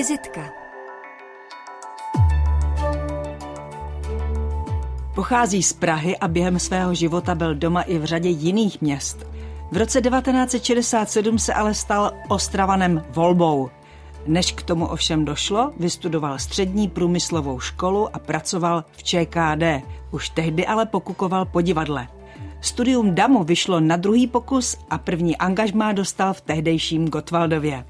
Vizitka Pochází z Prahy a během svého života byl doma i v řadě jiných měst. V roce 1967 se ale stal Ostravanem volbou. Než k tomu ovšem došlo, vystudoval střední průmyslovou školu a pracoval v ČKD. Už tehdy ale pokukoval po divadle. Studium DAMu vyšlo na druhý pokus a první angažmá dostal v tehdejším Gotwaldově.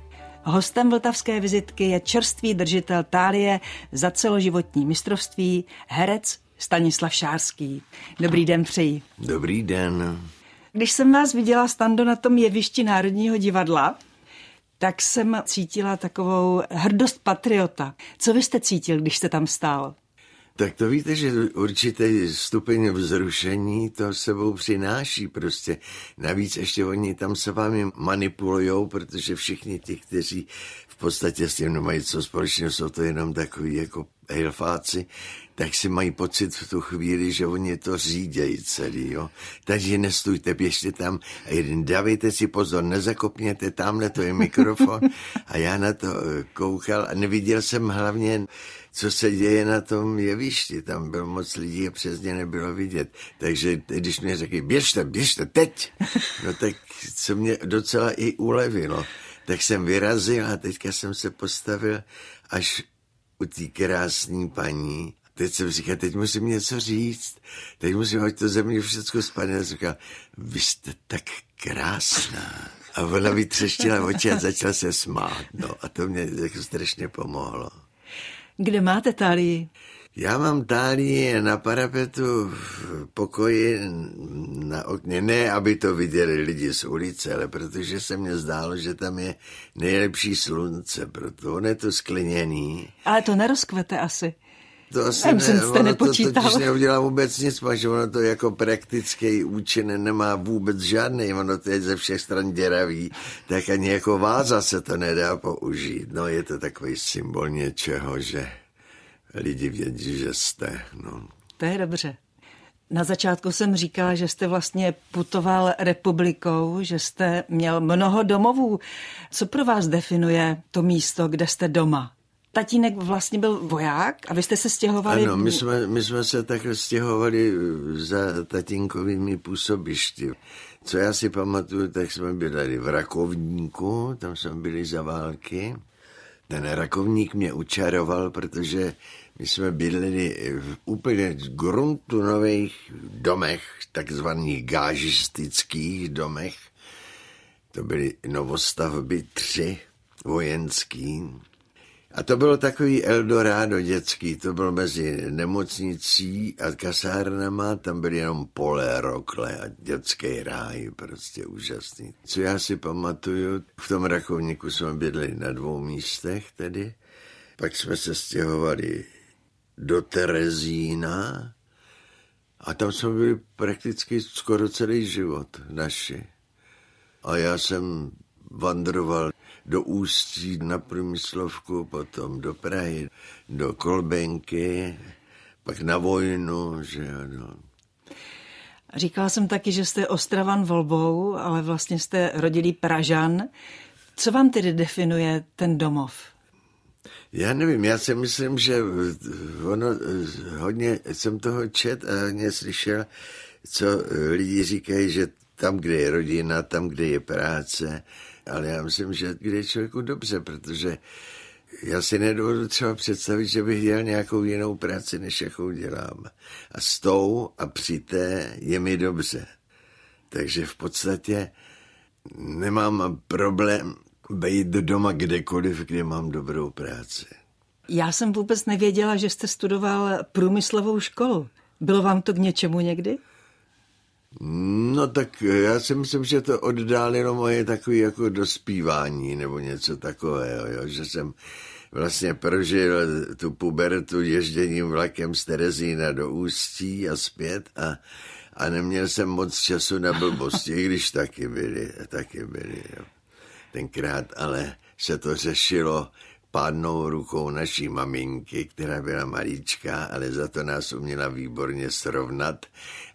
Hostem vltavské vizitky je čerstvý držitel tálie za celoživotní mistrovství, herec Stanislav Šárský. Dobrý den přeji. Dobrý den. Když jsem vás viděla stando na tom jevišti Národního divadla, tak jsem cítila takovou hrdost patriota. Co vy jste cítil, když jste tam stál? Tak to víte, že určitý stupeň vzrušení to sebou přináší prostě. Navíc ještě oni tam se vámi manipulujou, protože všichni ti, kteří v podstatě s tím nemají co společného, jsou to jenom takový jako hilfáci, tak si mají pocit v tu chvíli, že oni to řídějí celý, jo. Takže nestůjte, běžte tam a jeden dávejte si pozor, nezakopněte, tamhle to je mikrofon. A já na to eh, koukal a neviděl jsem hlavně, co se děje na tom jevišti. Tam bylo moc lidí a přesně nebylo vidět. Takže když mě řekli, běžte, běžte, teď, no tak co mě docela i ulevilo. Tak jsem vyrazil a teďka jsem se postavil až u té krásné paní teď jsem říkal, teď musím něco říct, teď musím, ať to ze mě všechno spadne. A říkal, vy jste tak krásná. A ona vytřeštila oči a začala se smát. No a to mě jako strašně pomohlo. Kde máte tálii? Já mám tálii na parapetu v pokoji na okně. Ne, aby to viděli lidi z ulice, ale protože se mně zdálo, že tam je nejlepší slunce, proto on je to skleněný. Ale to nerozkvete asi. To asi ne, jste ono nepočítal. to totiž neudělá vůbec nic, že ono to jako praktický účin nemá vůbec žádný, ono to je ze všech stran děravý, tak ani jako váza se to nedá použít. No je to takový symbol něčeho, že lidi vědí, že jste. No. To je dobře. Na začátku jsem říkala, že jste vlastně putoval republikou, že jste měl mnoho domovů. Co pro vás definuje to místo, kde jste doma? Tatínek vlastně byl voják a vy jste se stěhovali... Ano, my jsme, my jsme se takhle stěhovali za tatínkovými působišti. Co já si pamatuju, tak jsme byli v Rakovníku, tam jsme byli za války. Ten rakovník mě učaroval, protože my jsme bydleli v úplně gruntu nových domech, takzvaných gážistických domech. To byly novostavby tři vojenský. A to bylo takový Eldorado dětský, to bylo mezi nemocnicí a kasárnama, tam byly jenom pole, rokle a dětský ráj, prostě úžasný. Co já si pamatuju, v tom Rakovníku jsme bydli na dvou místech tedy, pak jsme se stěhovali do Terezína a tam jsme byli prakticky skoro celý život naši. A já jsem vandroval do Ústí na Průmyslovku, potom do Prahy, do Kolbenky, pak na vojnu, že ano. Říkala jsem taky, že jste Ostravan volbou, ale vlastně jste rodilý Pražan. Co vám tedy definuje ten domov? Já nevím, já si myslím, že ono, hodně jsem toho čet a hodně slyšel, co lidi říkají, že tam, kde je rodina, tam, kde je práce, ale já myslím, že kde je člověku dobře, protože já si nedovedu třeba představit, že bych dělal nějakou jinou práci, než jakou dělám. A s tou a při té je mi dobře. Takže v podstatě nemám problém být doma kdekoliv, kde mám dobrou práci. Já jsem vůbec nevěděla, že jste studoval průmyslovou školu. Bylo vám to k něčemu někdy? No tak já si myslím, že to oddálilo moje takové jako dospívání nebo něco takového, jo? že jsem vlastně prožil tu pubertu ježděním vlakem z Terezína do Ústí a zpět a, a neměl jsem moc času na blbosti, když taky byly, taky byly. Jo. Tenkrát ale se to řešilo pádnou rukou naší maminky, která byla malíčka, ale za to nás uměla výborně srovnat.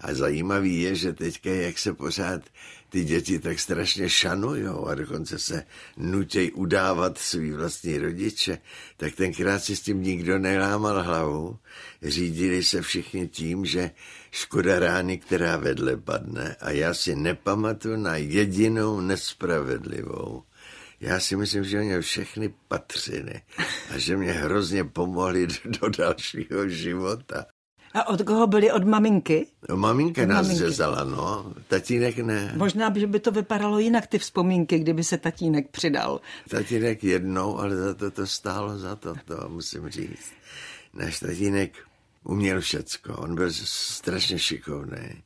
A zajímavý je, že teďka, jak se pořád ty děti tak strašně šanujou a dokonce se nutějí udávat svý vlastní rodiče, tak tenkrát si s tím nikdo nelámal hlavu. Řídili se všichni tím, že škoda rány, která vedle padne a já si nepamatuju na jedinou nespravedlivou. Já si myslím, že mě všechny patřiny a že mě hrozně pomohli do dalšího života. A od koho byli? Od maminky? No, maminka od nás maminky. řezala, no. Tatínek ne. Možná, že by to vypadalo jinak, ty vzpomínky, kdyby se tatínek přidal. Tatínek jednou, ale za to to stálo za to, to musím říct. Náš tatínek uměl všecko, on byl strašně šikovný.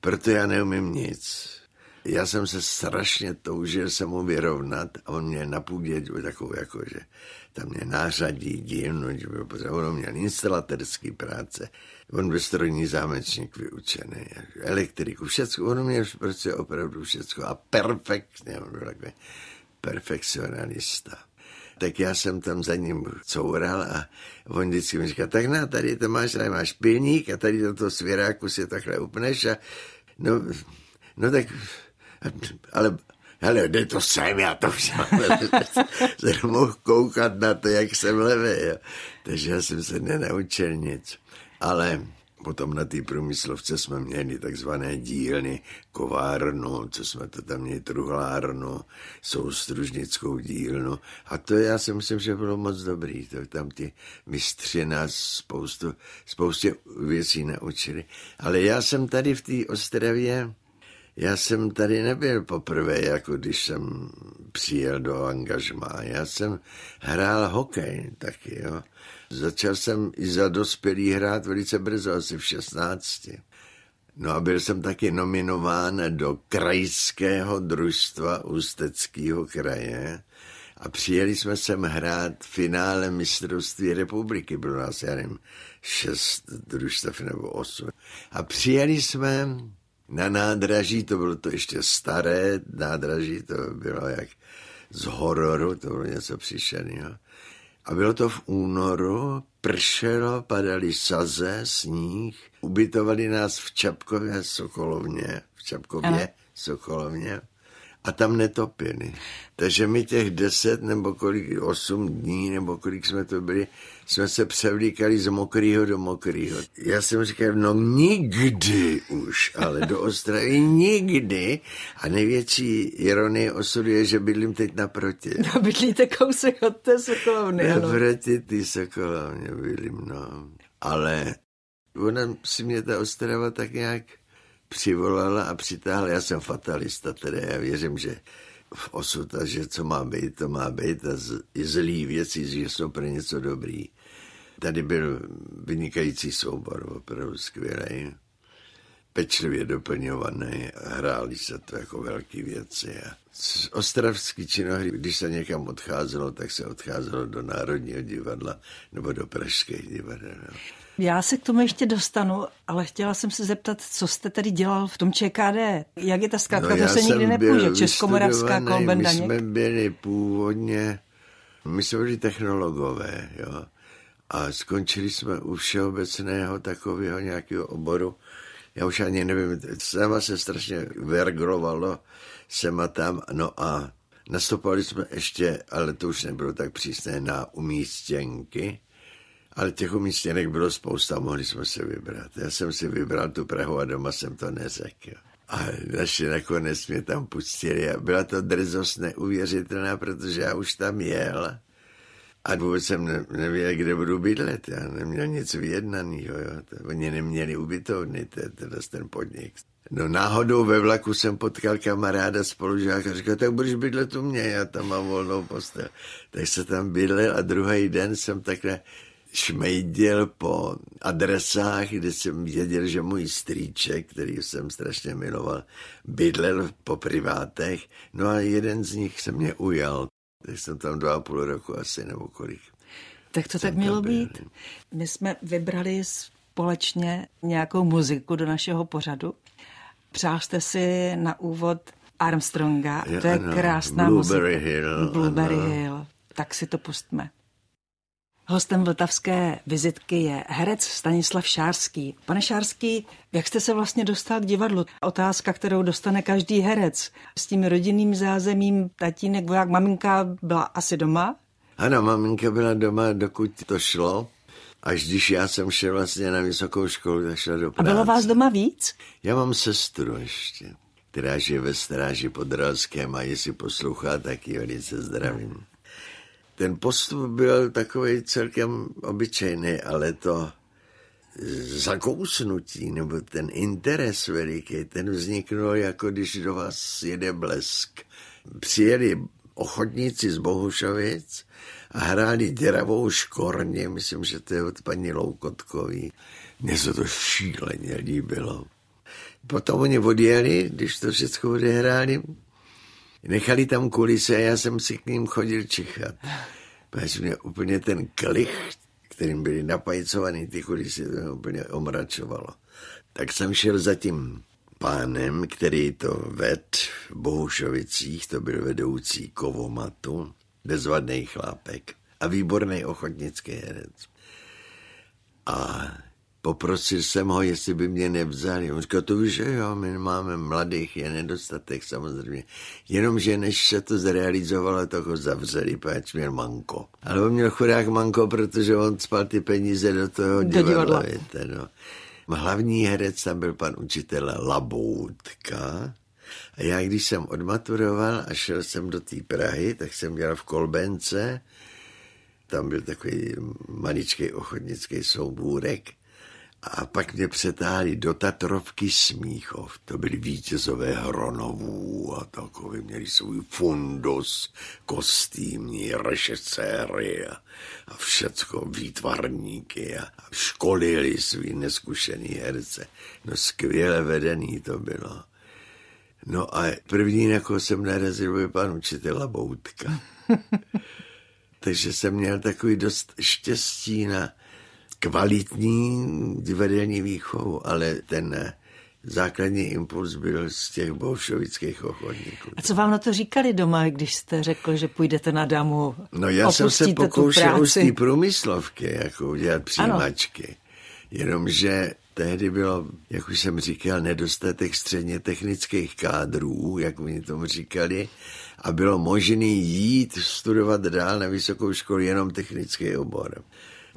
Proto já neumím nic. Já jsem se strašně toužil se mu vyrovnat a on mě na půdě takovou jako, že tam mě nářadí dílnu, že byl potřeba, on měl instalatérský práce, on byl strojní zámečník vyučený, elektriku, všecko, on měl prostě opravdu všecko a perfektně, on byl takový perfekcionalista. Tak já jsem tam za ním coural a on vždycky mi říká, tak na, tady to máš, tady máš pilník a tady do toho svěráku si takhle upneš a no, no tak, ale hele, jde to sem, já to už jsem mohl koukat na to, jak jsem levý, jo. takže já jsem se nenaučil nic, ale Potom na té průmyslovce jsme měli takzvané dílny, kovárnu, co jsme to tam měli, truhlárnu, soustružnickou dílnu. A to já si myslím, že bylo moc dobrý. To tam ty mistři nás spoustu, spoustě věcí naučili. Ale já jsem tady v té Ostravě, já jsem tady nebyl poprvé, jako když jsem přijel do angažmá. Já jsem hrál hokej taky, jo. Začal jsem i za dospělý hrát velice brzo, asi v 16. No a byl jsem taky nominován do krajského družstva Ústeckého kraje a přijeli jsme sem hrát finále mistrovství republiky. Bylo nás, já nevím, šest družstev nebo osm. A přijeli jsme na nádraží, to bylo to ještě staré nádraží, to bylo jak z hororu, to bylo něco příšerného. A bylo to v únoru, pršelo, padaly saze, sníh, ubytovali nás v Čapkově Sokolovně, v Čapkově ano. Sokolovně a tam netopili. Takže my těch deset nebo kolik, osm dní nebo kolik jsme to byli, jsme se převlíkali z mokrýho do mokrýho. Já jsem říkal, no nikdy už, ale do Ostravy nikdy. A největší ironie osudu je, že bydlím teď naproti. No bydlíte kousek od té Sokolovny, Naproti ty Sokolovně bydlím, no. Ale ona si mě ta Ostrava tak nějak přivolala a přitáhla. Já jsem fatalista, tedy já věřím, že v osud a že co má být, to má být a z, i zlý věci, že jsou pro něco dobrý. Tady byl vynikající soubor, opravdu skvělý, pečlivě doplňovaný, hráli se to jako velké věci. A z ostravský činohry, když se někam odcházelo, tak se odcházelo do Národního divadla nebo do Pražských divadel. Já se k tomu ještě dostanu, ale chtěla jsem se zeptat, co jste tady dělal v tom ČKD? Jak je ta zkrátka, no, to se nikdy nepůjde, Českomoravská kolbenda. My jsme byli původně, my jsme byli technologové, jo. A skončili jsme u všeobecného takového nějakého oboru. Já už ani nevím, sama se strašně verglovalo sem a tam, no a nastupovali jsme ještě, ale to už nebylo tak přísné, na umístěnky ale těch umístěnek bylo spousta, mohli jsme se vybrat. Já jsem si vybral tu Prahu a doma jsem to neřekl. A naši nakonec mě tam pustili a byla to drzost neuvěřitelná, protože já už tam jel a vůbec jsem ne, nevěděl, kde budu bydlet. Já neměl nic vyjednaného. Oni neměli ubytovny, to je ten podnik. No náhodou ve vlaku jsem potkal kamaráda spolužáka a říkal, tak budeš bydlet u mě, já tam mám volnou postel. Tak se tam bydlel a druhý den jsem takhle šmejděl po adresách, kde jsem věděl, že můj strýček, který jsem strašně miloval, bydlel po privátech. No a jeden z nich se mě ujal. Tak jsem tam dva a půl roku asi, nebo kolik. Tak to tak mělo být. My jsme vybrali společně nějakou muziku do našeho pořadu. Přál jste si na úvod Armstronga. Ja, to je ano, krásná Blueberry muzika. Hill. Blueberry ano. Hill. Tak si to pustme. Hostem vltavské vizitky je herec Stanislav Šárský. Pane Šárský, jak jste se vlastně dostal k divadlu? Otázka, kterou dostane každý herec. S tím rodinným zázemím tatínek, voják, maminka byla asi doma? Ano, maminka byla doma, dokud to šlo. Až když já jsem šel vlastně na vysokou školu, tak šla do práce. A bylo vás doma víc? Já mám sestru ještě, která žije ve stráži pod Ralském a jestli poslouchá, tak ji velice zdravím. Ten postup byl takový celkem obyčejný, ale to zakousnutí nebo ten interes veliký, ten vzniknul jako když do vás jede blesk. Přijeli ochotníci z Bohušovic a hráli děravou škorně, myslím, že to je od paní Loukotkový. Mně se to šíleně líbilo. Potom oni odjeli, když to všechno odehráli, nechali tam kulisy a já jsem si k ním chodil čichat. Protože mě úplně ten klich, kterým byly napajcovaný ty kulisy, to mě úplně omračovalo. Tak jsem šel za tím pánem, který to ved v Bohušovicích, to byl vedoucí kovomatu, bezvadný chlápek a výborný ochotnický herec. A poprosil jsem ho, jestli by mě nevzali. On říkal, to že jo, my máme mladých, je nedostatek samozřejmě. Jenomže než se to zrealizovalo, to ho zavřeli, pač měl manko. Ale on měl chudák manko, protože on spal ty peníze do toho do divadla. Víte, no. Hlavní herec tam byl pan učitel Laboutka, a já, když jsem odmaturoval a šel jsem do té Prahy, tak jsem dělal v Kolbence, tam byl takový maličký ochotnický soubůrek a pak mě přetáhli do Tatrovky Smíchov. To byli vítězové Hronovů a takový měli svůj fundus kostýmní, režeséry a, a všecko, výtvarníky a, a školili svý neskušený herce. No skvěle vedený to bylo. No a první, na koho jsem narazil, byl pan učitel Boutka. Takže jsem měl takový dost štěstí na kvalitní divadelní výchovu, ale ten základní impuls byl z těch bolšovických ochotníků. A co vám na to říkali doma, když jste řekl, že půjdete na damu? No já jsem se pokoušel z té průmyslovky jako udělat přijímačky. Ano. Jenomže tehdy bylo, jak už jsem říkal, nedostatek středně technických kádrů, jak oni tomu říkali, a bylo možné jít studovat dál na vysokou školu jenom technický obor.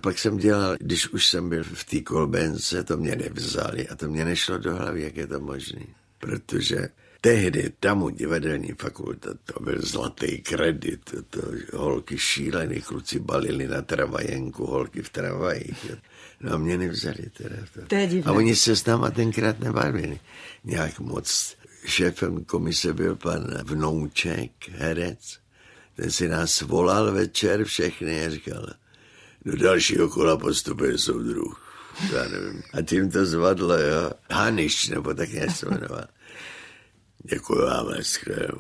Pak jsem dělal, když už jsem byl v té kolbence, to mě nevzali a to mě nešlo do hlavy, jak je to možné. Protože tehdy tam divadelní fakulta, to byl zlatý kredit, to, to holky šílený, kluci balili na travajenku, holky v travajích. No a mě nevzali teda. To. to je divné. A oni se s náma tenkrát nebavili nějak moc. Šéfem komise byl pan Vnouček, herec. Ten si nás volal večer všechny a říkal, do dalšího kola postupuje soudruh. Já nevím. A tím to zvadlo, jo. Haniš, nebo tak nějak se jmenoval. Děkuji vám,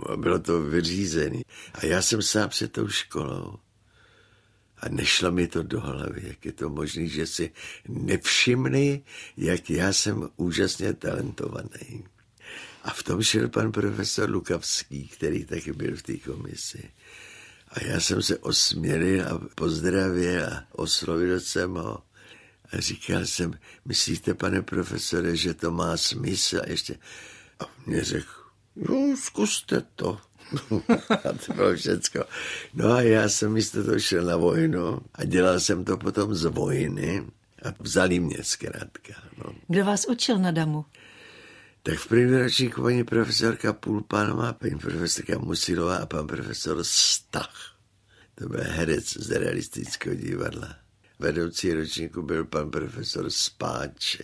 A bylo to vyřízené. A já jsem sám před tou školou. A nešlo mi to do hlavy, jak je to možné, že si nevšimli, jak já jsem úžasně talentovaný. A v tom šel pan profesor Lukavský, který taky byl v té komisi. A já jsem se osmělil a pozdravil a oslovil jsem ho. A říkal jsem, myslíte, pane profesore, že to má smysl? A ještě, a mě řekl, jo, zkuste to. a to bylo všecko. No a já jsem místo toho šel na vojnu a dělal jsem to potom z vojny a vzali mě zkrátka. No. Kdo vás učil na damu? Tak v první ročníku paní profesorka Pulpanová, paní profesorka Musilová a pan profesor Stach. To byl herec z realistického divadla. Vedoucí ročníku byl pan profesor Spáče.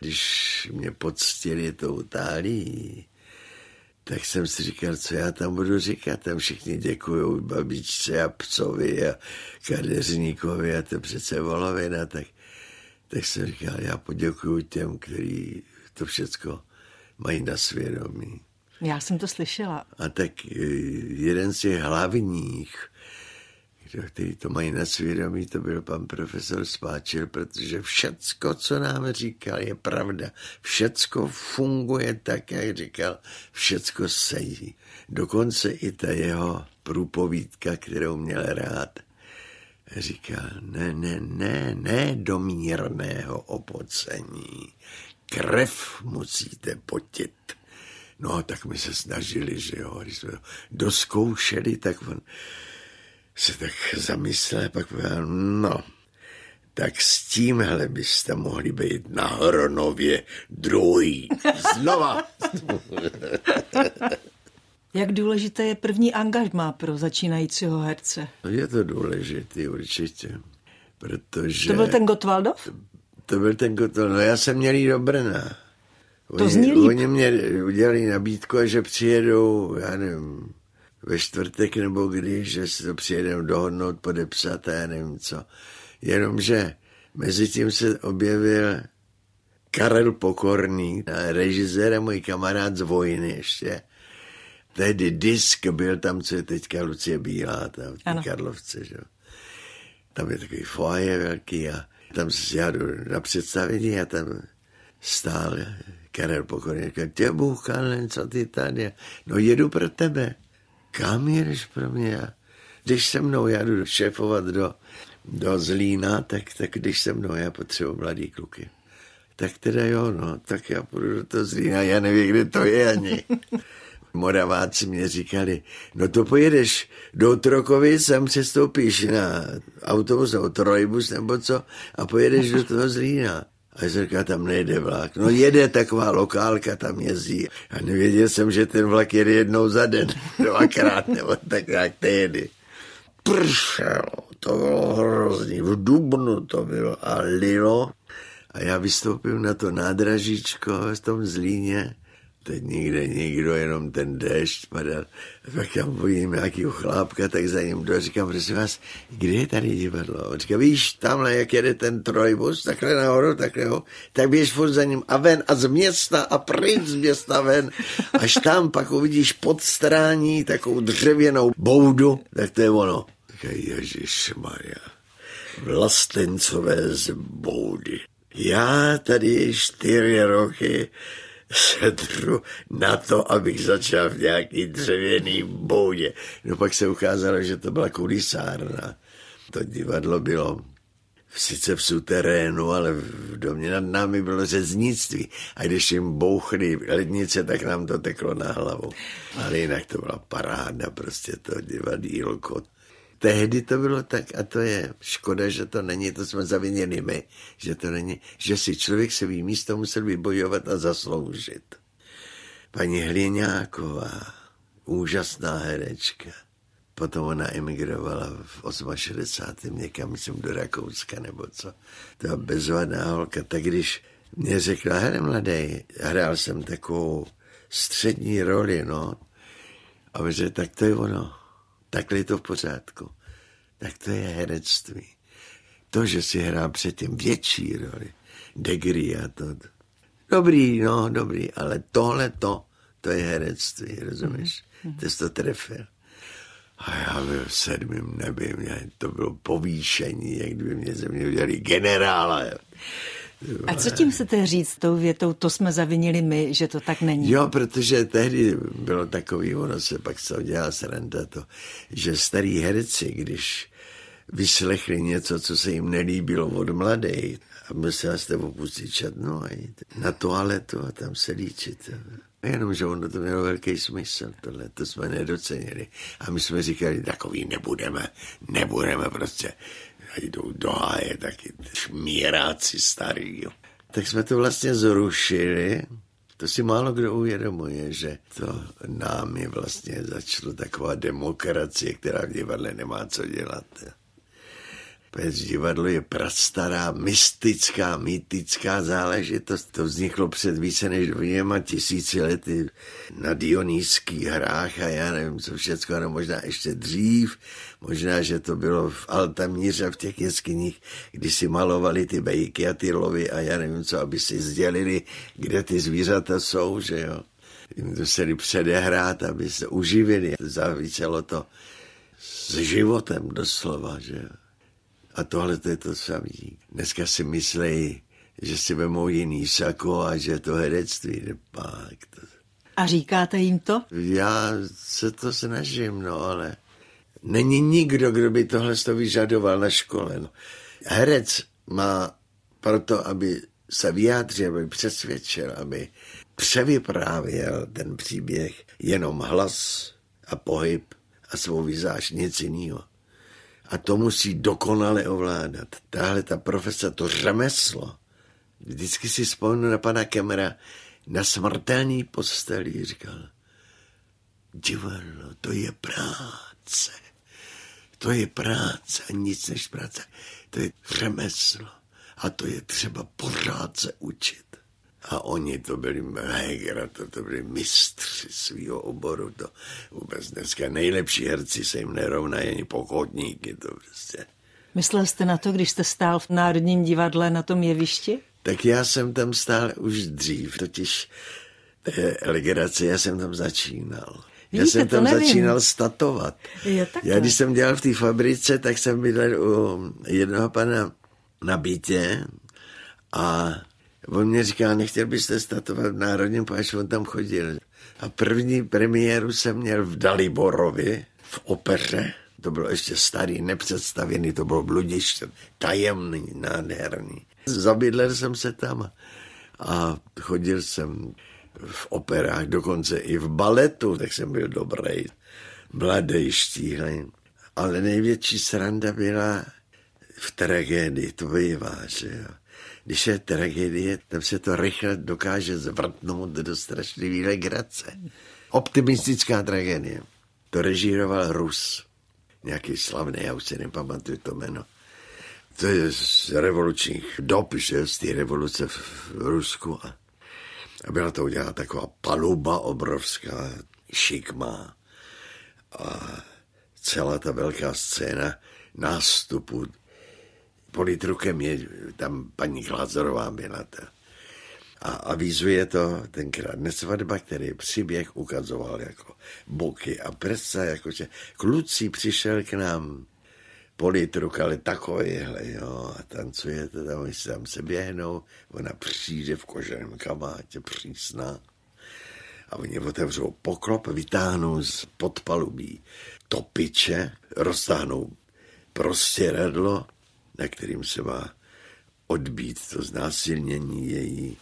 Když mě poctili tou tálí, tak jsem si říkal, co já tam budu říkat. Tam všichni děkují babičce a pcovi a kadeřníkovi a to přece volovina. Tak, tak jsem říkal, já poděkuju těm, kteří to všecko mají na svědomí. Já jsem to slyšela. A tak eh, jeden z těch hlavních, který to mají na svědomí, to byl pan profesor Spáčil, protože všecko, co nám říkal, je pravda. Všecko funguje tak, jak říkal, všecko sedí. Dokonce i ta jeho průpovídka, kterou měl rád, Říká, ne, ne, ne, ne do mírného opocení. Krev musíte potit. No, tak my se snažili, že jo, když jsme doskoušeli, tak on se tak zamyslel, pak povedal, no, tak s tímhle byste mohli být na Hronově druhý. Znova. Jak důležité je první angažmá pro začínajícího herce? Je to důležité určitě, protože... To byl ten Gotwaldov? To byl ten Gotwaldov. No já jsem měl jít do Brna. To oni, zní líp. Oni mě udělali nabídku, že přijedou, já nevím, ve čtvrtek nebo když, že si to přijedeme dohodnout, podepsat a já nevím co. Jenomže mezi tím se objevil Karel Pokorný, režisér a můj kamarád z vojny ještě. Tehdy disk byl tam, co je teďka Lucie Bílá, tam v Karlovce, že? Tam je takový foaje velký a tam se jdu na představení a tam stál Karel Pokorný. Říkal, tě Bůh, co ty tady? No jedu pro tebe. Kam jedeš pro mě? Když se mnou já jdu šéfovat do do Zlína, tak, tak když se mnou, já potřebuji mladý kluky. Tak teda jo, no, tak já půjdu do toho Zlína, já nevím, kde to je ani. Moraváci mě říkali, no to pojedeš do Trokovic, tam přestoupíš na autobus nebo trojbus nebo co a pojedeš do toho Zlína. A já říká, tam nejde vlak. No jede taková lokálka, tam jezdí. A nevěděl jsem, že ten vlak jede jednou za den, dvakrát, nebo tak jak to jede. Pršel to bylo hrozný. V Dubnu to bylo a lilo. A já vystoupím na to nádražíčko v tom Zlíně. Teď nikde nikdo, jenom ten déšť padal. Tak já vidím nějakýho chlápka, tak za ním jdu říkám, prosím vás, kde je tady divadlo? On říká, víš, tamhle, jak jede ten trojbus, takhle nahoru, takhle ho, tak běž furt za ním a ven a z města a pryč z města ven. Až tam pak uvidíš podstrání, takovou dřevěnou boudu, tak to je ono. Ježíš Maria, vlastencové z boudy. Já tady čtyři roky sedru na to, abych začal v nějaký dřevěný boudě. No pak se ukázalo, že to byla kulisárna. To divadlo bylo sice v suterénu, ale v domě nad námi bylo řeznictví. A když jim bouchly lednice, tak nám to teklo na hlavu. Ale jinak to byla paráda, prostě to divadílko tehdy to bylo tak a to je škoda, že to není, to jsme zaviněli my, že to není, že si člověk se místo musel vybojovat a zasloužit. Paní Hliňáková, úžasná herečka. Potom ona emigrovala v 68. někam, myslím, do Rakouska nebo co. To byla bezvadná holka. Tak když mě řekla, hele mladý, hrál jsem takovou střední roli, no. A my tak to je ono takhle je to v pořádku. Tak to je herectví. To, že si hrál předtím větší roli, Degri a to. Dobrý, no, dobrý, ale tohle to, to je herectví, rozumíš? Mm-hmm. To jsi to trefil. A já byl v sedmém nebi, to bylo povýšení, jak kdyby mě ze mě udělali generála. A co tím chcete říct tou větou, to jsme zavinili my, že to tak není? Jo, protože tehdy bylo takový, ono se pak co dělá sranda to, že starý herci, když vyslechli něco, co se jim nelíbilo od mladé, a musela jste opustit čadnu a jít na toaletu a tam se líčit. Jenomže ono to mělo velký smysl, tohle, to jsme nedocenili. A my jsme říkali, takový nebudeme, nebudeme prostě jdou do háje taky šmíráci starý. Jo. Tak jsme to vlastně zrušili. To si málo kdo uvědomuje, že to námi vlastně začalo taková demokracie, která v divadle nemá co dělat. Pec divadlo je prastará, mystická, mýtická záležitost. To vzniklo před více než dvěma tisíci lety na dionýských hrách a já nevím, co všechno, ale možná ještě dřív. Možná, že to bylo v Altamíře v těch jeskyních, kdy si malovali ty bejky a ty lovy a já nevím co, aby si sdělili, kde ty zvířata jsou, že jo. Jim museli předehrát, aby se uživili. Zavícelo to s životem doslova, že jo. A tohle to je to samý. Dneska si myslí, že si vemou jiný sako a že to herectví pak. To... A říkáte jim to? Já se to snažím, no ale Není nikdo, kdo by tohle to vyžadoval na škole. No. Herec má proto, aby se vyjádřil, aby přesvědčil, aby převyprávěl ten příběh jenom hlas a pohyb a svou vizáž, nic jiného. A to musí dokonale ovládat. Tahle ta profese, to řemeslo. Vždycky si vzpomenu na pana Kemera, na smrtelný posteli říkal, divadlo, to je práce. To je práce a nic než práce. To je řemeslo a to je třeba pořád se učit. A oni to byli Heger, to, to byli mistři svého oboru. To vůbec dneska nejlepší herci se jim nerovnají ani pokotníky. To prostě. Myslel jste na to, když jste stál v Národním divadle na tom jevišti? Tak já jsem tam stál už dřív, totiž legrace, já jsem tam začínal. Víte, já jsem tam začínal statovat. Já když jsem dělal v té fabrice, tak jsem bydlel u jednoho pana na bytě a on mě říká, nechtěl byste statovat v Národním páč, on tam chodil. A první premiéru jsem měl v Daliborovi, v opeře. To bylo ještě starý, nepředstavený, to bylo bludiště, tajemný, nádherný. Zabydlel jsem se tam a chodil jsem v operách, dokonce i v baletu, tak jsem byl dobrý, mladý, štíhlý. Ale největší sranda byla v tragédii, to bývá, že jo. Když je tragédie, tam se to rychle dokáže zvrtnout do strašlivé legrace. Optimistická tragédie. To režíroval Rus. Nějaký slavný, já už si nepamatuju to jméno. To je z revolučních dob, že z té revoluce v Rusku. A byla to udělána taková paluba obrovská, šikma. A celá ta velká scéna nástupu. Politrukem je tam paní Glazorová byla ta. A avizuje to tenkrát nesvadba, který příběh ukazoval jako boky a prsa, jakože kluci přišel k nám politruk, ale takovýhle, jo, a tancujete tam, oni se tam se běhnou, ona přijde v koženém kabátě, přísná, a oni otevřou poklop, vytáhnou z podpalubí topiče, roztáhnou prostěradlo, na kterým se má odbít to znásilnění její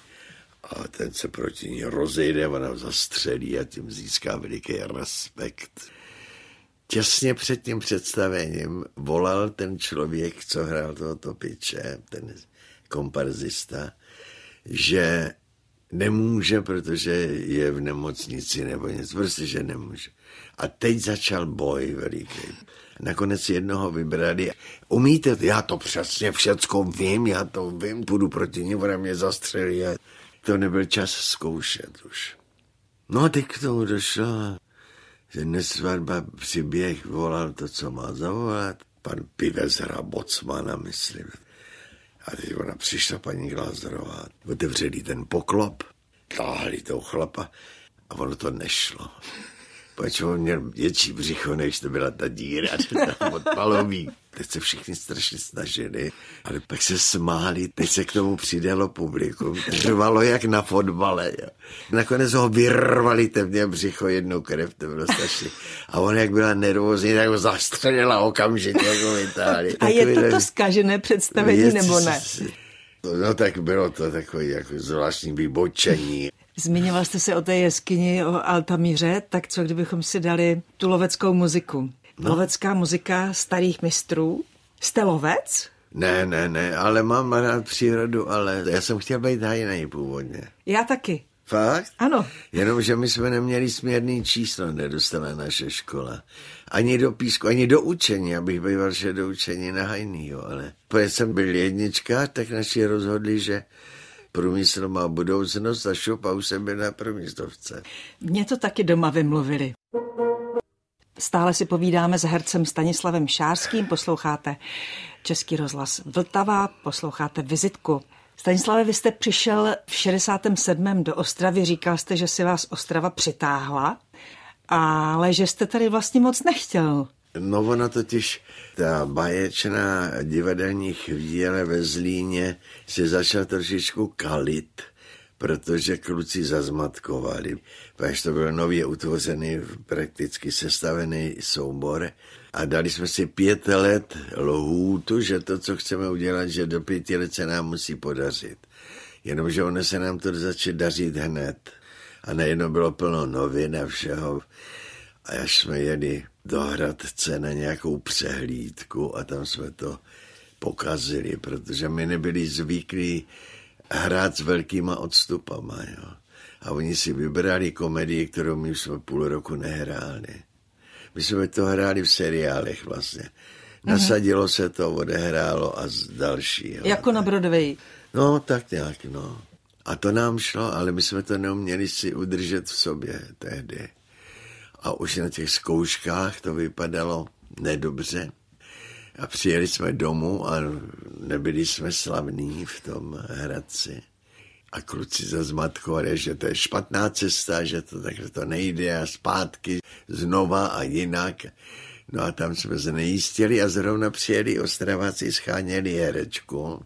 a ten se proti ní rozejde, ona zastřelí a tím získá veliký respekt těsně před tím představením volal ten člověk, co hrál tohoto piče, ten komparzista, že nemůže, protože je v nemocnici nebo něco, prostě, že nemůže. A teď začal boj veliký. Nakonec jednoho vybrali. Umíte, já to přesně všecko vím, já to vím, půjdu proti ní, ona mě zastřelí. A to nebyl čas zkoušet už. No a teď k tomu došlo že nesvatba přiběh volal to, co má zavolat. Pan Pivec hra Bocmana, myslím. A teď ona přišla, paní Glázerová, otevřeli ten poklop, táhli toho chlapa a ono to nešlo. Pač on měl větší břicho, než to byla ta díra tam od palový. Teď se všichni strašně snažili, ale pak se smáli, teď se k tomu přidalo publikum. Trvalo jak na fotbale. Jo. Nakonec ho vyrvali temně břicho jednou krev, to bylo strašně. A on jak byla nervózní, tak ho zastřelila okamžitě, jako vytáhli. A je to to zkažené představení, nebo ne? No tak bylo to takové jako zvláštní vybočení. Zmiňoval jste se o té jeskyni, o Altamíře, tak co kdybychom si dali tu loveckou muziku? No. Lovecká muzika starých mistrů? Jste lovec? Ne, ne, ne, ale mám rád přírodu, ale já jsem chtěl být hajnej původně. Já taky. Fakt? Ano. Jenomže my jsme neměli směrný číslo, nedostala naše škola. Ani do písku, ani do učení, abych býval že do učení na hajnýho, ale protože jsem byl jednička, tak naši rozhodli, že průmysl má budoucnost a šup a už jsem byl na průmyslovce. Mě to taky doma vymluvili. Stále si povídáme s hercem Stanislavem Šárským, posloucháte Český rozhlas Vltava, posloucháte vizitku. Stanislave, vy jste přišel v 67. do Ostravy, říkal jste, že si vás Ostrava přitáhla, ale že jste tady vlastně moc nechtěl. No ona totiž, ta baječná divadelní chvíle ve Zlíně se začala trošičku kalit, protože kluci zazmatkovali. Protože to byl nově utvořený, prakticky sestavený soubor a dali jsme si pět let lhůtu, že to, co chceme udělat, že do pěti let se nám musí podařit. Jenomže ono se nám to začne dařit hned. A nejedno bylo plno novin a všeho. A až jsme jeli do Hradce na nějakou přehlídku a tam jsme to pokazili, protože my nebyli zvyklí hrát s velkýma odstupama. Jo. A oni si vybrali komedii, kterou my jsme půl roku nehráli. My jsme to hráli v seriálech vlastně. Nasadilo mm-hmm. se to, odehrálo a další. Jo. Jako na Broadway. No, tak nějak, no. A to nám šlo, ale my jsme to neuměli si udržet v sobě tehdy. A už na těch zkouškách to vypadalo nedobře. A přijeli jsme domů a nebyli jsme slavní v tom Hradci. A kluci zazmatkovali, že to je špatná cesta, že to takhle to nejde a zpátky znova a jinak. No a tam jsme se nejistili a zrovna přijeli Ostraváci, scháněli herečku.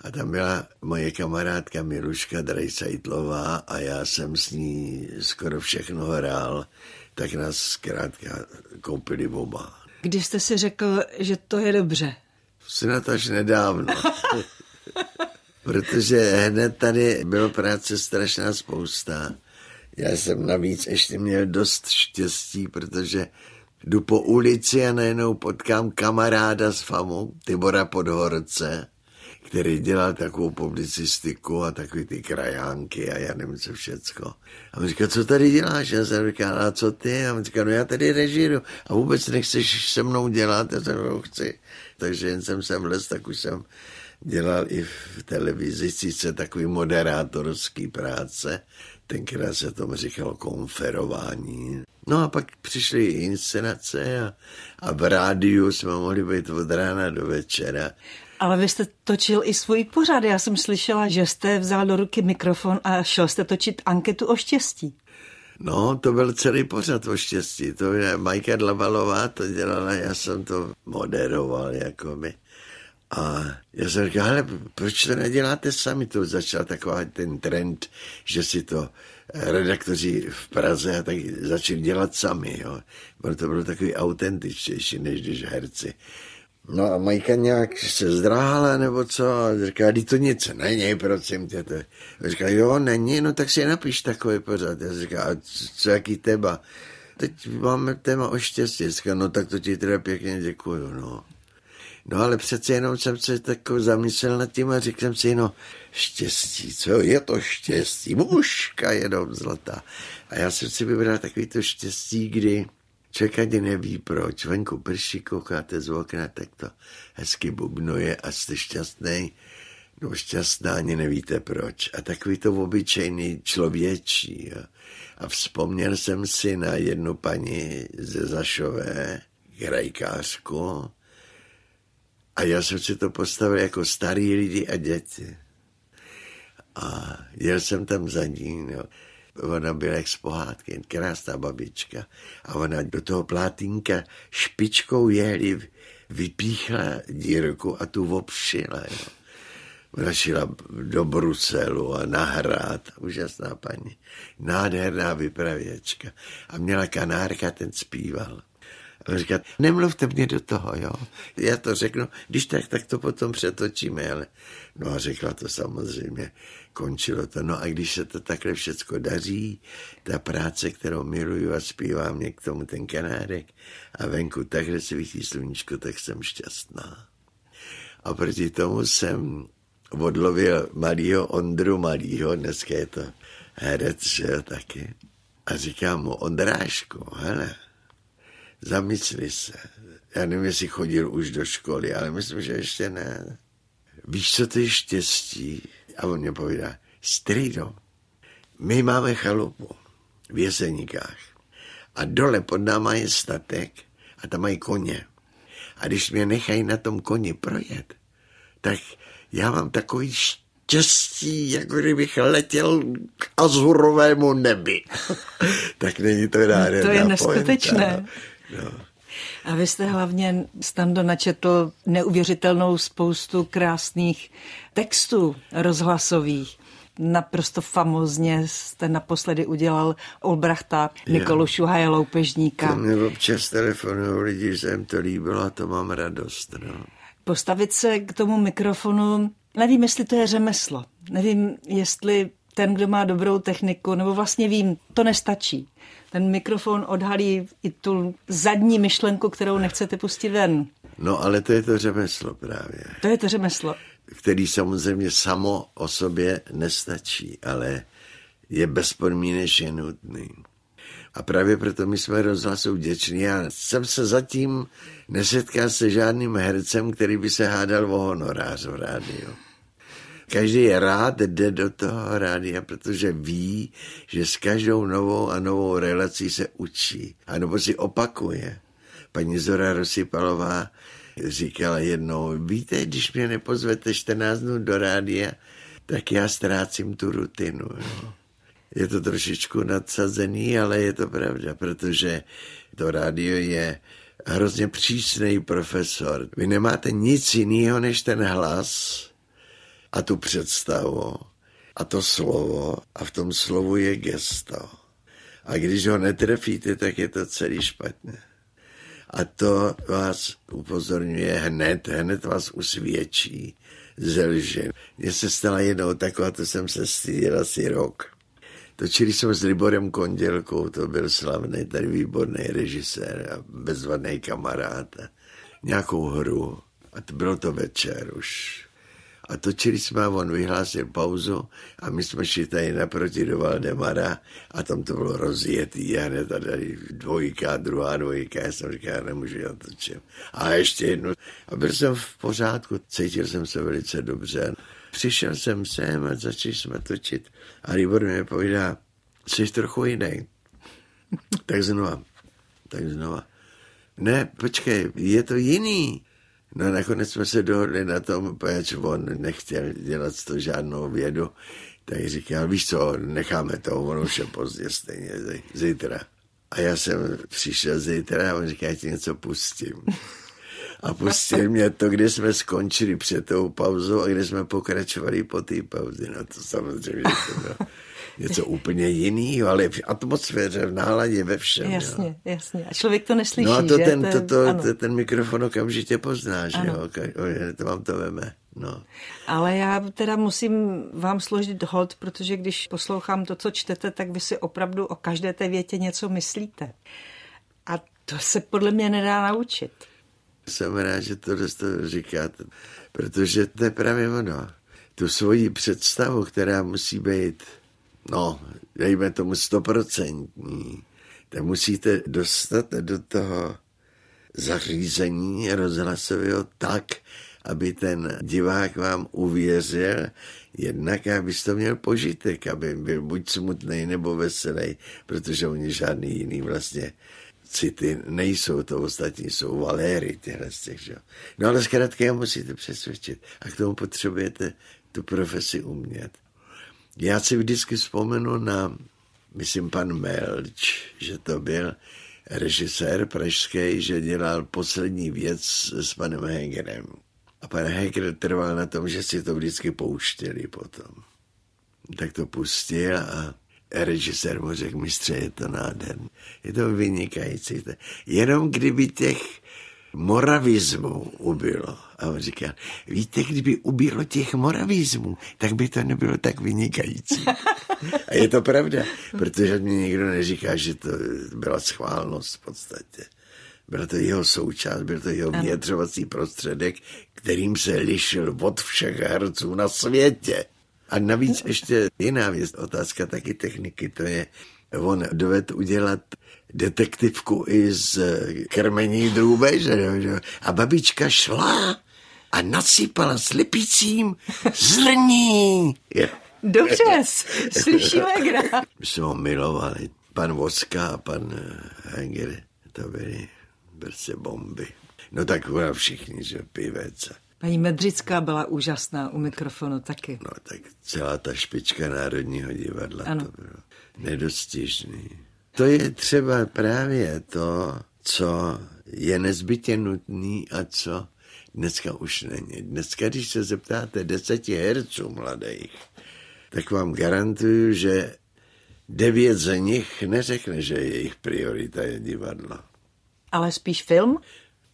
A tam byla moje kamarádka Miluška Drejcajtlová a já jsem s ní skoro všechno hrál, tak nás zkrátka koupili oba. Když jste si řekl, že to je dobře? Snad až nedávno. Protože hned tady bylo práce strašná spousta. Já jsem navíc ještě měl dost štěstí, protože jdu po ulici a najednou potkám kamaráda z FAMu, Tibora Podhorce, který dělal takovou publicistiku a takový ty krajánky a já nevím co všecko. A on říká, co tady děláš? Já jsem říkal, a co ty? A on říká, no já tady režíru a vůbec nechceš se mnou dělat? Já jsem říkal, chci. Takže jen jsem sem vlez, tak už jsem dělal i v televizi sice takový moderátorský práce, tenkrát se tomu říkalo konferování. No a pak přišly inscenace a, a v rádiu jsme mohli být od rána do večera. Ale vy jste točil i svůj pořad. Já jsem slyšela, že jste vzal do ruky mikrofon a šel jste točit anketu o štěstí. No, to byl celý pořad o štěstí. To je Majka Dlavalová to dělala, já jsem to moderoval jako my. A já jsem říkal, ale proč to neděláte sami? To začal takový ten trend, že si to redaktoři v Praze a tak začali dělat sami. Jo. Bylo to bylo takový autentičtější, než když herci. No a Majka nějak se zdráhala nebo co a říká, to nic není, prosím tě. To. A říká, jo, není, no tak si napiš takový pořád. Já říká, a co, jaký teba? Teď máme téma o štěstí. Říká, no tak to ti teda pěkně děkuju, no. No ale přece jenom jsem se tak zamyslel nad tím a řekl jsem si, no štěstí, co je to štěstí? Muška jenom zlatá. A já jsem si vybral takový to štěstí, kdy ani neví proč. Venku prší, koukáte z okna, tak to hezky bubnuje a jste šťastný. No šťastná, ani nevíte proč. A takový to obyčejný člověčí. Jo. A vzpomněl jsem si na jednu paní ze Zašové, krajkářku, a já jsem si to postavil jako starý lidi a děti. A jel jsem tam za ní, no. Ona byla jak z pohádky, krásná babička. A ona do toho plátínka špičkou jehly vypíchla dírku a tu opšila. Jo. Ona šila do Bruselu a na hrad. Úžasná paní. Nádherná vypravěčka. A měla kanárka, ten zpíval. Říkat, nemluvte mě do toho, jo. Já to řeknu, když tak, tak to potom přetočíme, ale no a řekla to samozřejmě, končilo to. No a když se to takhle všecko daří, ta práce, kterou miluju a zpívám mě k tomu ten kanárek a venku takhle svítí sluníčko, tak jsem šťastná. A proti tomu jsem odlovil malýho Ondru Malýho, dneska je to herec, že jo, taky. A říkám mu, Ondrášku, hele, zamysli se. Já nevím, jestli chodil už do školy, ale myslím, že ještě ne. Víš, co to je štěstí? A on mě povídá, strýdo, my máme chalupu v Jeseníkách a dole pod náma je statek a tam mají koně. A když mě nechají na tom koni projet, tak já mám takový štěstí, jako kdybych letěl k azurovému nebi. tak není to nádherná To je neskutečné. Pointa. A vy jste hlavně, Stando, načetl neuvěřitelnou spoustu krásných textů rozhlasových. naprosto famozně jste naposledy udělal Olbrachta, Nikolu Šuhaje Loupežníka. To mě občas telefonují lidi, že se jim to líbilo a to mám radost. No. Postavit se k tomu mikrofonu, nevím, jestli to je řemeslo. Nevím, jestli ten, kdo má dobrou techniku, nebo vlastně vím, to nestačí. Ten mikrofon odhalí i tu zadní myšlenku, kterou nechcete pustit ven. No ale to je to řemeslo právě. To je to řemeslo. Který samozřejmě samo o sobě nestačí, ale je bezpodmínečně nutný. A právě proto my jsme rozhlasu vděční. Já jsem se zatím nesetkal se žádným hercem, který by se hádal o honorář v rádiu. Každý rád jde do toho rádia, protože ví, že s každou novou a novou relací se učí. A nebo si opakuje. Paní Zora Rosypalová říkala jednou, víte, když mě nepozvete 14 dnů do rádia, tak já ztrácím tu rutinu. Jo. Je to trošičku nadsazený, ale je to pravda, protože to rádio je hrozně přísný profesor. Vy nemáte nic jiného než ten hlas a tu představu a to slovo a v tom slovu je gesto. A když ho netrefíte, tak je to celý špatně. A to vás upozorňuje hned, hned vás usvědčí ze lži. Mně se stala jednou taková, to jsem se styděl asi rok. Točili jsme s Liborem Kondělkou, to byl slavný, tady výborný režisér a bezvadný kamarád. A nějakou hru. A to bylo to večer už. A točili jsme a on vyhlásil pauzu a my jsme šli tady naproti do Valdemara a tam to bylo rozjetý a hned tady dvojka, druhá dvojka, já jsem říkal, já nemůžu, já točím. A ještě jednu. A byl jsem v pořádku, cítil jsem se velice dobře. Přišel jsem sem a začali jsme točit. A Libor mi povídá, jsi trochu jiný. tak znova, tak znova. Ne, počkej, je to jiný. No nakonec jsme se dohodli na tom, protože on nechtěl dělat to žádnou vědu, tak říkal, víš co, necháme to, ono už je pozdě stejně, zítra. A já jsem přišel zítra a on říká, já ti něco pustím. A pustil mě to, kde jsme skončili před tou pauzou a kde jsme pokračovali po té pauze. No to samozřejmě to bylo něco úplně jiného, ale v atmosféře, v náladě, ve všem. Jasně, jo. jasně. A člověk to neslyší, No a to že? ten, to, to, to, ten mikrofon okamžitě pozná, že jo, to vám to veme. No. Ale já teda musím vám složit hod, protože když poslouchám to, co čtete, tak vy si opravdu o každé té větě něco myslíte. A to se podle mě nedá naučit. Jsem rád, že to říkáte, protože to je právě ono. Tu svoji představu, která musí být no, dejme tomu stoprocentní, tak musíte dostat do toho zařízení rozhlasového tak, aby ten divák vám uvěřil, jednak abyste měl požitek, aby byl buď smutný nebo veselý, protože oni žádný jiný vlastně city nejsou, to ostatní jsou valéry tyhle z těch, že? No ale zkrátka je musíte přesvědčit a k tomu potřebujete tu profesi umět. Já si vždycky vzpomenu na, myslím, pan Melč, že to byl režisér pražský, že dělal poslední věc s panem Hegerem. A pan Heger trval na tom, že si to vždycky pouštěli potom. Tak to pustil a režisér mu řekl, mistře, je to nádherný. Je to vynikající. Jenom kdyby těch moravismu ubylo. A on říká, víte, kdyby ubylo těch moravismů, tak by to nebylo tak vynikající. A je to pravda, protože mě někdo neříká, že to byla schválnost v podstatě. Byla to jeho součást, byl to jeho vyjadřovací prostředek, kterým se lišil od všech herců na světě. A navíc ještě jiná věc, otázka taky techniky, to je, on doved udělat detektivku i z krmení drůbeže. Že? A babička šla a nasypala slepicím zrní. Dobře, slyšíme gra. My jsme ho milovali. Pan Voska a pan Henger, to byly prostě bomby. No tak všichni, že pivec. Paní Medřická byla úžasná u mikrofonu taky. No tak celá ta špička Národního divadla ano. to bylo nedostižný. To je třeba právě to, co je nezbytně nutný a co dneska už není. Dneska, když se zeptáte deseti herců mladých, tak vám garantuju, že devět z nich neřekne, že jejich priorita je divadlo. Ale spíš film?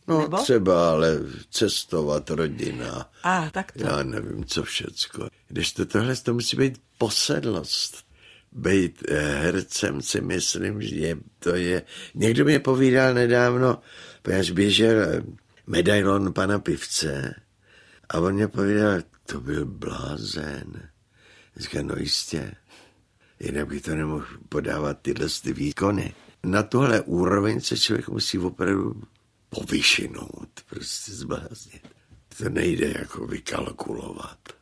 No Nebo? třeba, ale cestovat, rodina. A, tak to. Já nevím, co všecko. Když to tohle, to musí být posedlost. Být eh, hercem si myslím, že to je... Někdo mi povídal nedávno, až běžel eh, medailon pana Pivce a on mě povídal, to byl blázen. Říkal, no jistě, jinak by to nemohl podávat tyhle ty výkony. Na tohle úroveň se člověk musí opravdu povyšinout, prostě zbláznit. To nejde jako vykalkulovat.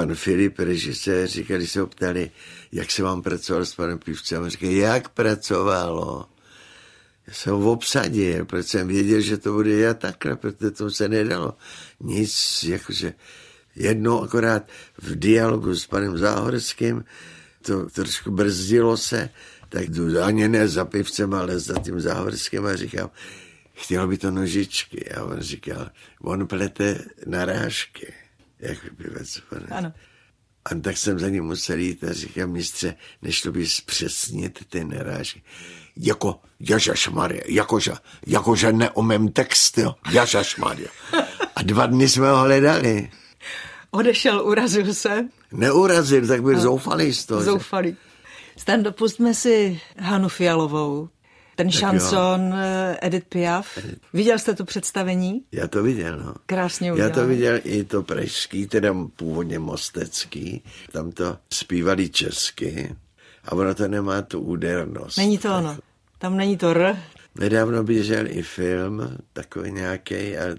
Pan Filip, režisér, říkal, když se ho ptali, jak se vám pracoval s panem Pivcem, říkal, jak pracovalo. Já jsem ho obsadil, protože jsem věděl, že to bude já takhle, protože to se nedalo. Nic, jakože jednou akorát v dialogu s panem Záhorským, to trošku brzdilo se, tak jdu ani ne za pivcem, ale za tím Záhorským a říkám, chtěl by to nožičky. A on říkal, on plete narážky, jak pivec. Ano. A tak jsem za ním musel jít a říkám, mistře, nešlo by zpřesnit ty narážky. Jako, Maria, jakože, jakože neumím text, jo, Maria. A dva dny jsme ho hledali. Odešel, urazil se? Neurazil, tak byl no, zoufalý z toho. Zoufalý. Stan, dopustme si Hanu Fialovou. Ten tak šanson jo. Eh, Edith Piaf. Edith. Viděl jste to představení? Já to viděl, no. Krásně udělal. Já to viděl i to pražský, teda původně mostecký. Tam to zpívali česky a ono to nemá tu údernost. Není to ono. Tam není to R. Nedávno běžel i film, takový nějaký, a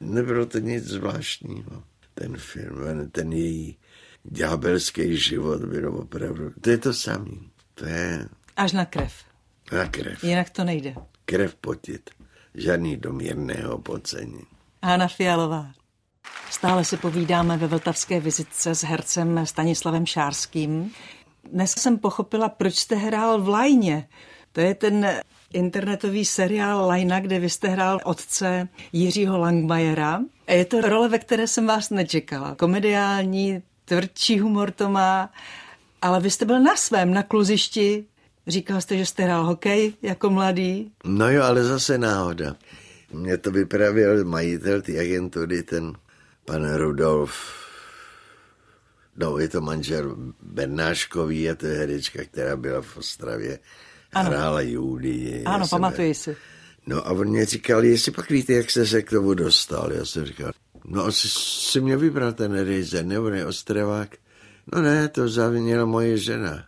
nebylo to nic zvláštního ten film, ten její ďábelský život byl opravdu, to je to samý. To je... Až na krev. Na krev. Jinak to nejde. Krev potit. Žádný domírného pocení. Hana Fialová. Stále se povídáme ve Vltavské vizitce s hercem Stanislavem Šárským. Dnes jsem pochopila, proč jste hrál v Lajně. To je ten internetový seriál Lajna, kde vy jste hrál otce Jiřího Langmajera. Je to role, ve které jsem vás nečekala. Komediální, tvrdší humor to má, ale vy jste byl na svém, na kluzišti. Říkal jste, že jste hrál hokej jako mladý. No jo, ale zase náhoda. Mě to vyprávěl majitel té agentury, ten pan Rudolf, no je to manžel Bernáškový a to je herečka, která byla v Ostravě ano. hrála Julii. Ano, pamatuji si. No a on mě říkal, jestli pak víte, jak jste se k tomu dostal. Já jsem říkal, no asi si mě vybral ten Rejze, nebo ne Ostravák. No ne, to zavinila moje žena.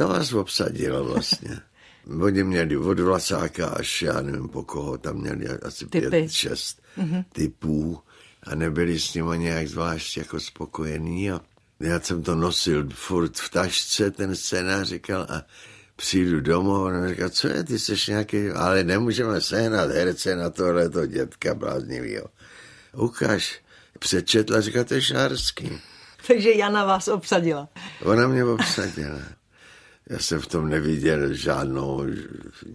To vás obsadila vlastně. Oni měli od Vlasáka až já nevím po koho, tam měli asi Typy. pět, šest mm-hmm. typů a nebyli s nimi nějak zvlášť jako spokojení a já jsem to nosil furt v tašce, ten scénář říkal a přijdu domů a on říká, co je, ty jsi nějaký, ale nemůžeme sehnat herce na tohleto dětka bláznivýho. Ukaž, přečetla, říká, to je Šárský. Takže Jana vás obsadila. Ona mě obsadila. Já jsem v tom neviděl žádnou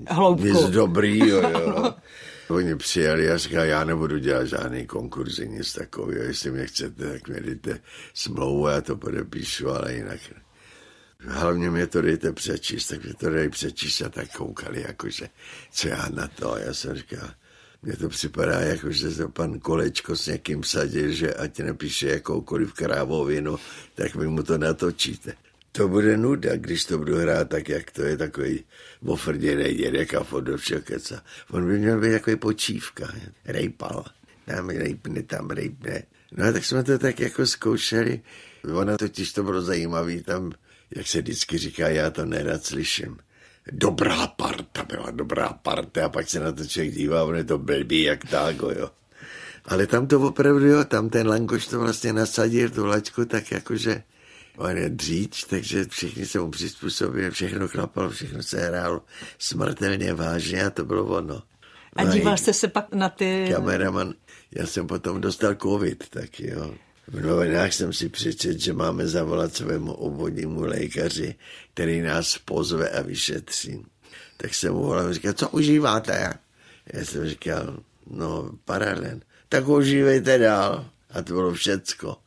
Hloubku. nic dobrýho. Jo. Oni přijeli a říkali, já nebudu dělat žádný konkurs, nic takového. Jestli mě chcete, tak mě dejte smlouvu, já to podepíšu, ale jinak hlavně mě to dejte přečíst, tak mě to dej přečíst a tak koukali, jakože, co já na to. A já jsem říkal, mně to připadá, jako že se pan Kolečko s někým sadil, že ať nepíše jakoukoliv krávovinu, tak vy mu to natočíte. To bude nuda, když to budu hrát tak, jak to je takový ofrděný dědek a do keca. On by měl být takový počívka, rejpal. Tam rejpne, tam rejpne. No a tak jsme to tak jako zkoušeli. Ona totiž to bylo zajímavý, tam jak se vždycky říká, já to nerad slyším. Dobrá parta byla, dobrá parta a pak se na to člověk dívá, on je to blbý jak tágo, jo. Ale tam to opravdu, jo, tam ten Langoš to vlastně nasadil, tu laťku, tak jakože on je dříč, takže všichni se mu přizpůsobili, všechno klapalo, všechno se hrálo smrtelně vážně a to bylo ono. A díval jste se pak na ty... Kameraman, já jsem potom dostal covid, tak jo. V novinách jsem si přečet, že máme zavolat svému obvodnímu lékaři, který nás pozve a vyšetří. Tak jsem mu volal říkal, co užíváte? Já jsem říkal, no paralen. Tak užívejte dál. A to bylo všecko.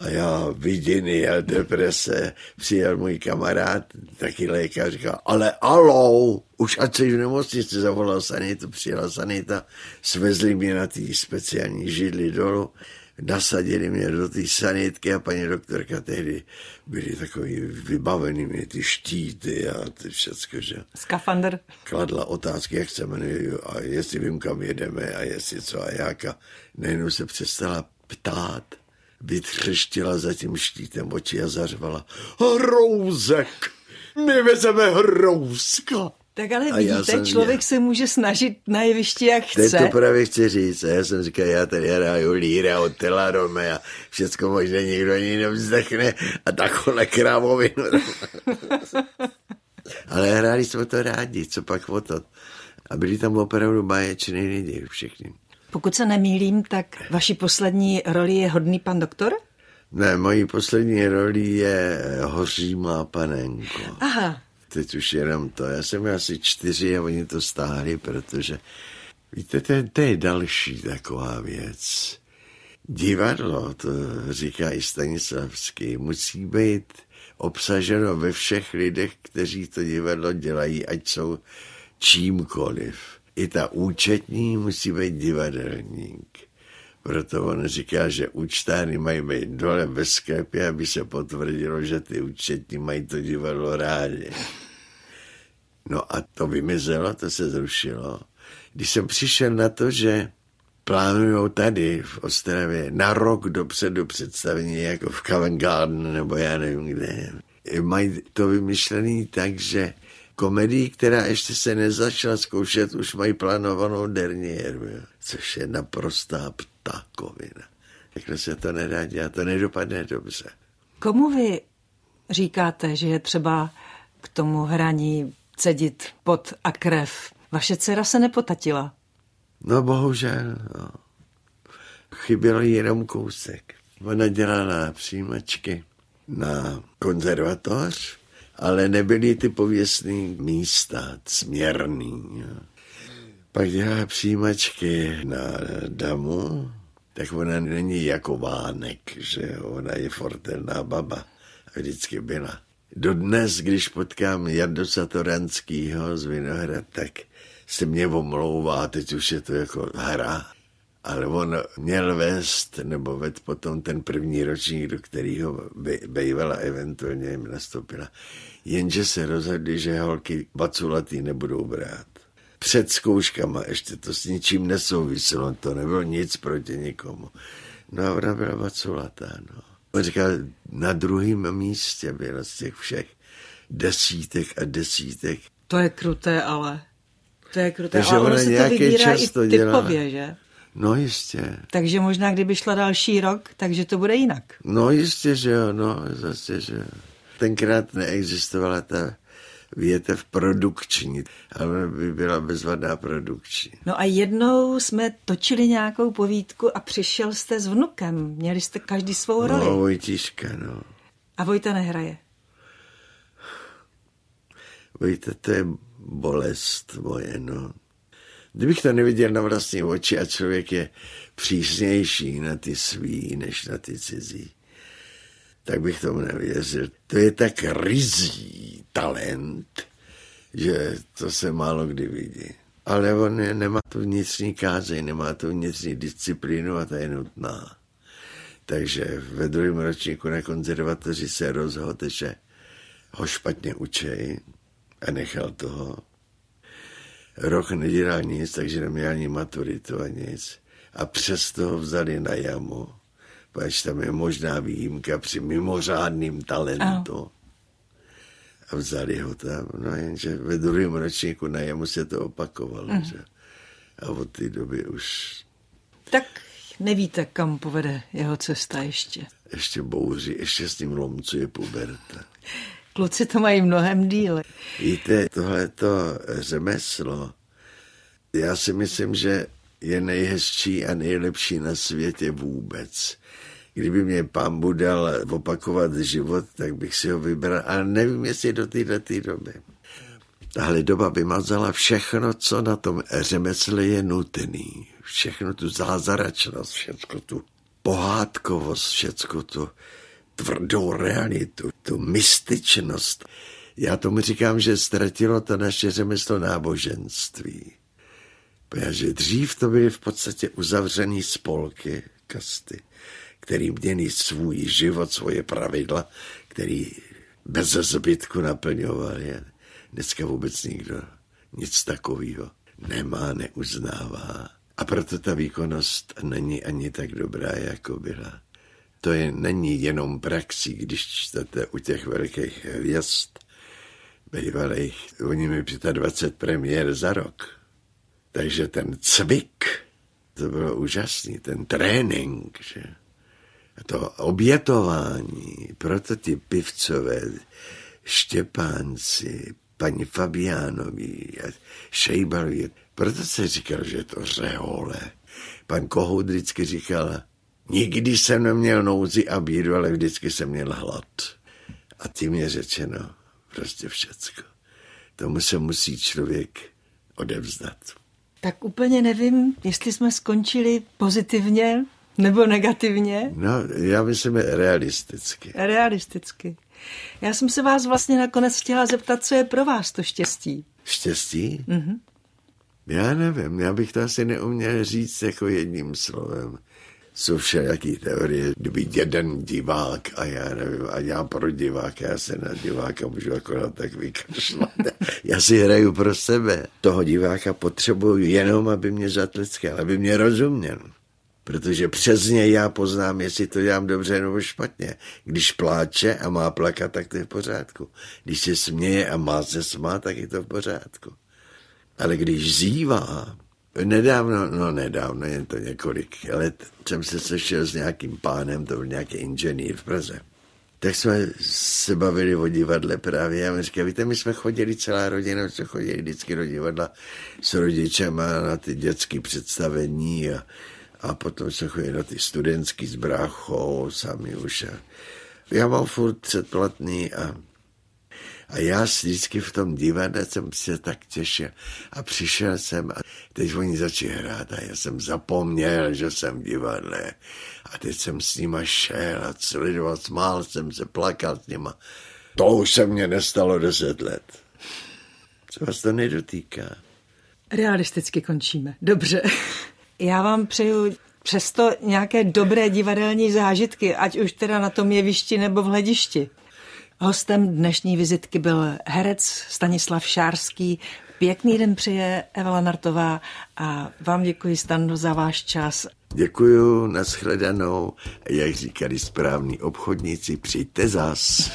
A já viděný a deprese, přijel můj kamarád, taky lékař, říkal, ale alo, už ať jsi v nemocnici, zavolal sanitu, přijela sanita, svezli mě na ty speciální židli dolů, nasadili mě do té sanitky a paní doktorka tehdy byli takový vybavený mě ty štíty a ty všecko, že. Skafander. Kladla otázky, jak se jmenuje a jestli vím, kam jedeme a jestli co a jak a nejenom se přestala ptát, vytřeštila za tím štítem oči a zařvala Hrouzek! My vezeme hrouzka! Tak ale vidíte, člověk mě... se může snažit na jevišti, jak chce. Teď to právě chci říct. A já jsem říkal, já tady hraju líra od Telarome a všecko možná nikdo ani nevzdechne a takhle krávovinu. ale hráli jsme to rádi, co pak o to. A byli tam opravdu báječný lidi, všichni. Pokud se nemýlím, tak vaší poslední roli je hodný pan doktor? Ne, mojí poslední roli je Hořímá panenko. Aha, teď už jenom to. Já jsem asi čtyři a oni to stáhli, protože víte, to je, to je další taková věc. Divadlo, to říká i Stanislavský, musí být obsaženo ve všech lidech, kteří to divadlo dělají, ať jsou čímkoliv. I ta účetní musí být divadelník. Proto on říká, že účtány mají být dole ve sklepě, aby se potvrdilo, že ty účetní mají to divadlo rádi. No a to vymizelo, to se zrušilo. Když jsem přišel na to, že plánují tady v Ostravě na rok dopředu představení jako v Covent Garden nebo já nevím kde. Mají to vymyšlený tak, že komedii, která ještě se nezačala zkoušet, už mají plánovanou derniéru, což je naprostá ptákovina. Takhle se to nedá dělat, to nedopadne dobře. Komu vy říkáte, že je třeba k tomu hraní cedit pot a krev? Vaše dcera se nepotatila. No bohužel, no. Chyběl jenom kousek. Ona dělala přijímačky na konzervatoř, ale nebyly ty pověstné místa, směrný. Jo. Pak dělá přijímačky na damu, tak ona není jako Vánek, že ona je fortelná baba. A vždycky byla. Dodnes, když potkám Jardu Satoranskýho z Vinohrad, tak se mě omlouvá, teď už je to jako hra. Ale on měl vést, nebo ved potom ten první ročník, do kterého bejvala eventuálně jim nastoupila. Jenže se rozhodli, že holky baculatý nebudou brát před zkouškama, ještě to s ničím nesouviselo, to nebylo nic proti nikomu. No a ona byla vaculatá, no. On říkal, na druhém místě byla z těch všech desítek a desítek. To je kruté, ale. To je kruté, Takže ale ono se to vybírá i typově, dělala. že? No jistě. Takže možná, kdyby šla další rok, takže to bude jinak. No jistě, že jo, no, zase, že jo. Tenkrát neexistovala ta větev produkční, ale by byla bezvadná produkční. No a jednou jsme točili nějakou povídku a přišel jste s vnukem. Měli jste každý svou roli. No, Vojtíška, no. A Vojta nehraje? Vojta, to je bolest moje, no. Kdybych to neviděl na vlastní oči a člověk je přísnější na ty svý, než na ty cizí, tak bych tomu nevěřil. To je tak rizí talent, že to se málo kdy vidí. Ale on je, nemá tu vnitřní kázeň, nemá tu vnitřní disciplínu a ta je nutná. Takže ve druhém ročníku na konzervatoři se rozhodl, že ho špatně učej a nechal toho. Rok nedělal nic, takže neměl ani maturitu a nic. A přesto ho vzali na jamu Pač tam je možná výjimka při mimořádným talentu. A vzali ho tam, no jenže ve druhém ročníku na jemu se to opakovalo, mm. že? A od té doby už... Tak nevíte, kam povede jeho cesta ještě. Ještě bouří, ještě s ním lomcuje puberta. Kluci to mají mnohem díle. Víte, tohleto řemeslo, já si myslím, že je nejhezčí a nejlepší na světě vůbec. Kdyby mě pán Budal opakovat život, tak bych si ho vybral, ale nevím, jestli do této doby. Tahle doba vymazala všechno, co na tom řemesle je nutný. Všechno tu zázračnost, všechno tu pohádkovost, všecko tu tvrdou realitu, tu mystičnost. Já tomu říkám, že ztratilo to naše řemeslo náboženství. Protože dřív to byly v podstatě uzavřený spolky, kasty, který měli svůj život, svoje pravidla, který bez zbytku naplňovali. Dneska vůbec nikdo nic takového nemá, neuznává. A proto ta výkonnost není ani tak dobrá, jako byla. To je, není jenom praxí, když čtete u těch velkých hvězd, bývalých, oni mi 25 premiér za rok. Takže ten cvik, to bylo úžasný, ten trénink, že? A to obětování, proto ty pivcové, Štěpánci, paní Fabiánovi a Šejbalovi, proto se říkal, že je to řehole. Pan Kohout vždycky říkal, nikdy jsem neměl nouzi a bídu, ale vždycky jsem měl hlad. A tím je řečeno prostě všecko. Tomu se musí člověk odevzdat. Tak úplně nevím, jestli jsme skončili pozitivně nebo negativně. No, já myslím realisticky. Realisticky. Já jsem se vás vlastně nakonec chtěla zeptat, co je pro vás to štěstí. Štěstí? Mm-hmm. Já nevím, já bych to asi neuměl říct jako jedním slovem. Jsou všelijaký teorie, kdyby jeden divák a já nevím, a já pro diváka, já se na diváka můžu akorát tak vykašlat. Já si hraju pro sebe. Toho diváka potřebuju jenom, aby mě zatleskal, aby mě rozuměl. Protože přes něj já poznám, jestli to dělám dobře nebo špatně. Když pláče a má plakat, tak to je v pořádku. Když se směje a má se smát, tak je to v pořádku. Ale když zývá, nedávno, no nedávno, jen to několik let, jsem se sešel s nějakým pánem, to byl nějaký inženýr v Praze. Tak jsme se bavili o divadle právě. Já mi říkal, víte, my jsme chodili, celá rodina, jsme chodili vždycky do divadla s rodičema na ty dětské představení a, a potom jsme chodili na ty studentský s bráchou, sami už. A já mám furt předplatný a a já vždycky v tom divadle jsem se tak těšil. A přišel jsem a teď oni začali hrát a já jsem zapomněl, že jsem v divadle. A teď jsem s nima šel a sledoval, smál jsem se, plakal s nima. To už se mně nestalo deset let. Co vás to nedotýká? Realisticky končíme. Dobře. Já vám přeju přesto nějaké dobré divadelní zážitky, ať už teda na tom jevišti nebo v hledišti. Hostem dnešní vizitky byl herec Stanislav Šárský. Pěkný den přeje Evela Nartová a vám děkuji, Stando, za váš čas. Děkuju, nashledanou. Jak říkali správní obchodníci, přijďte zas.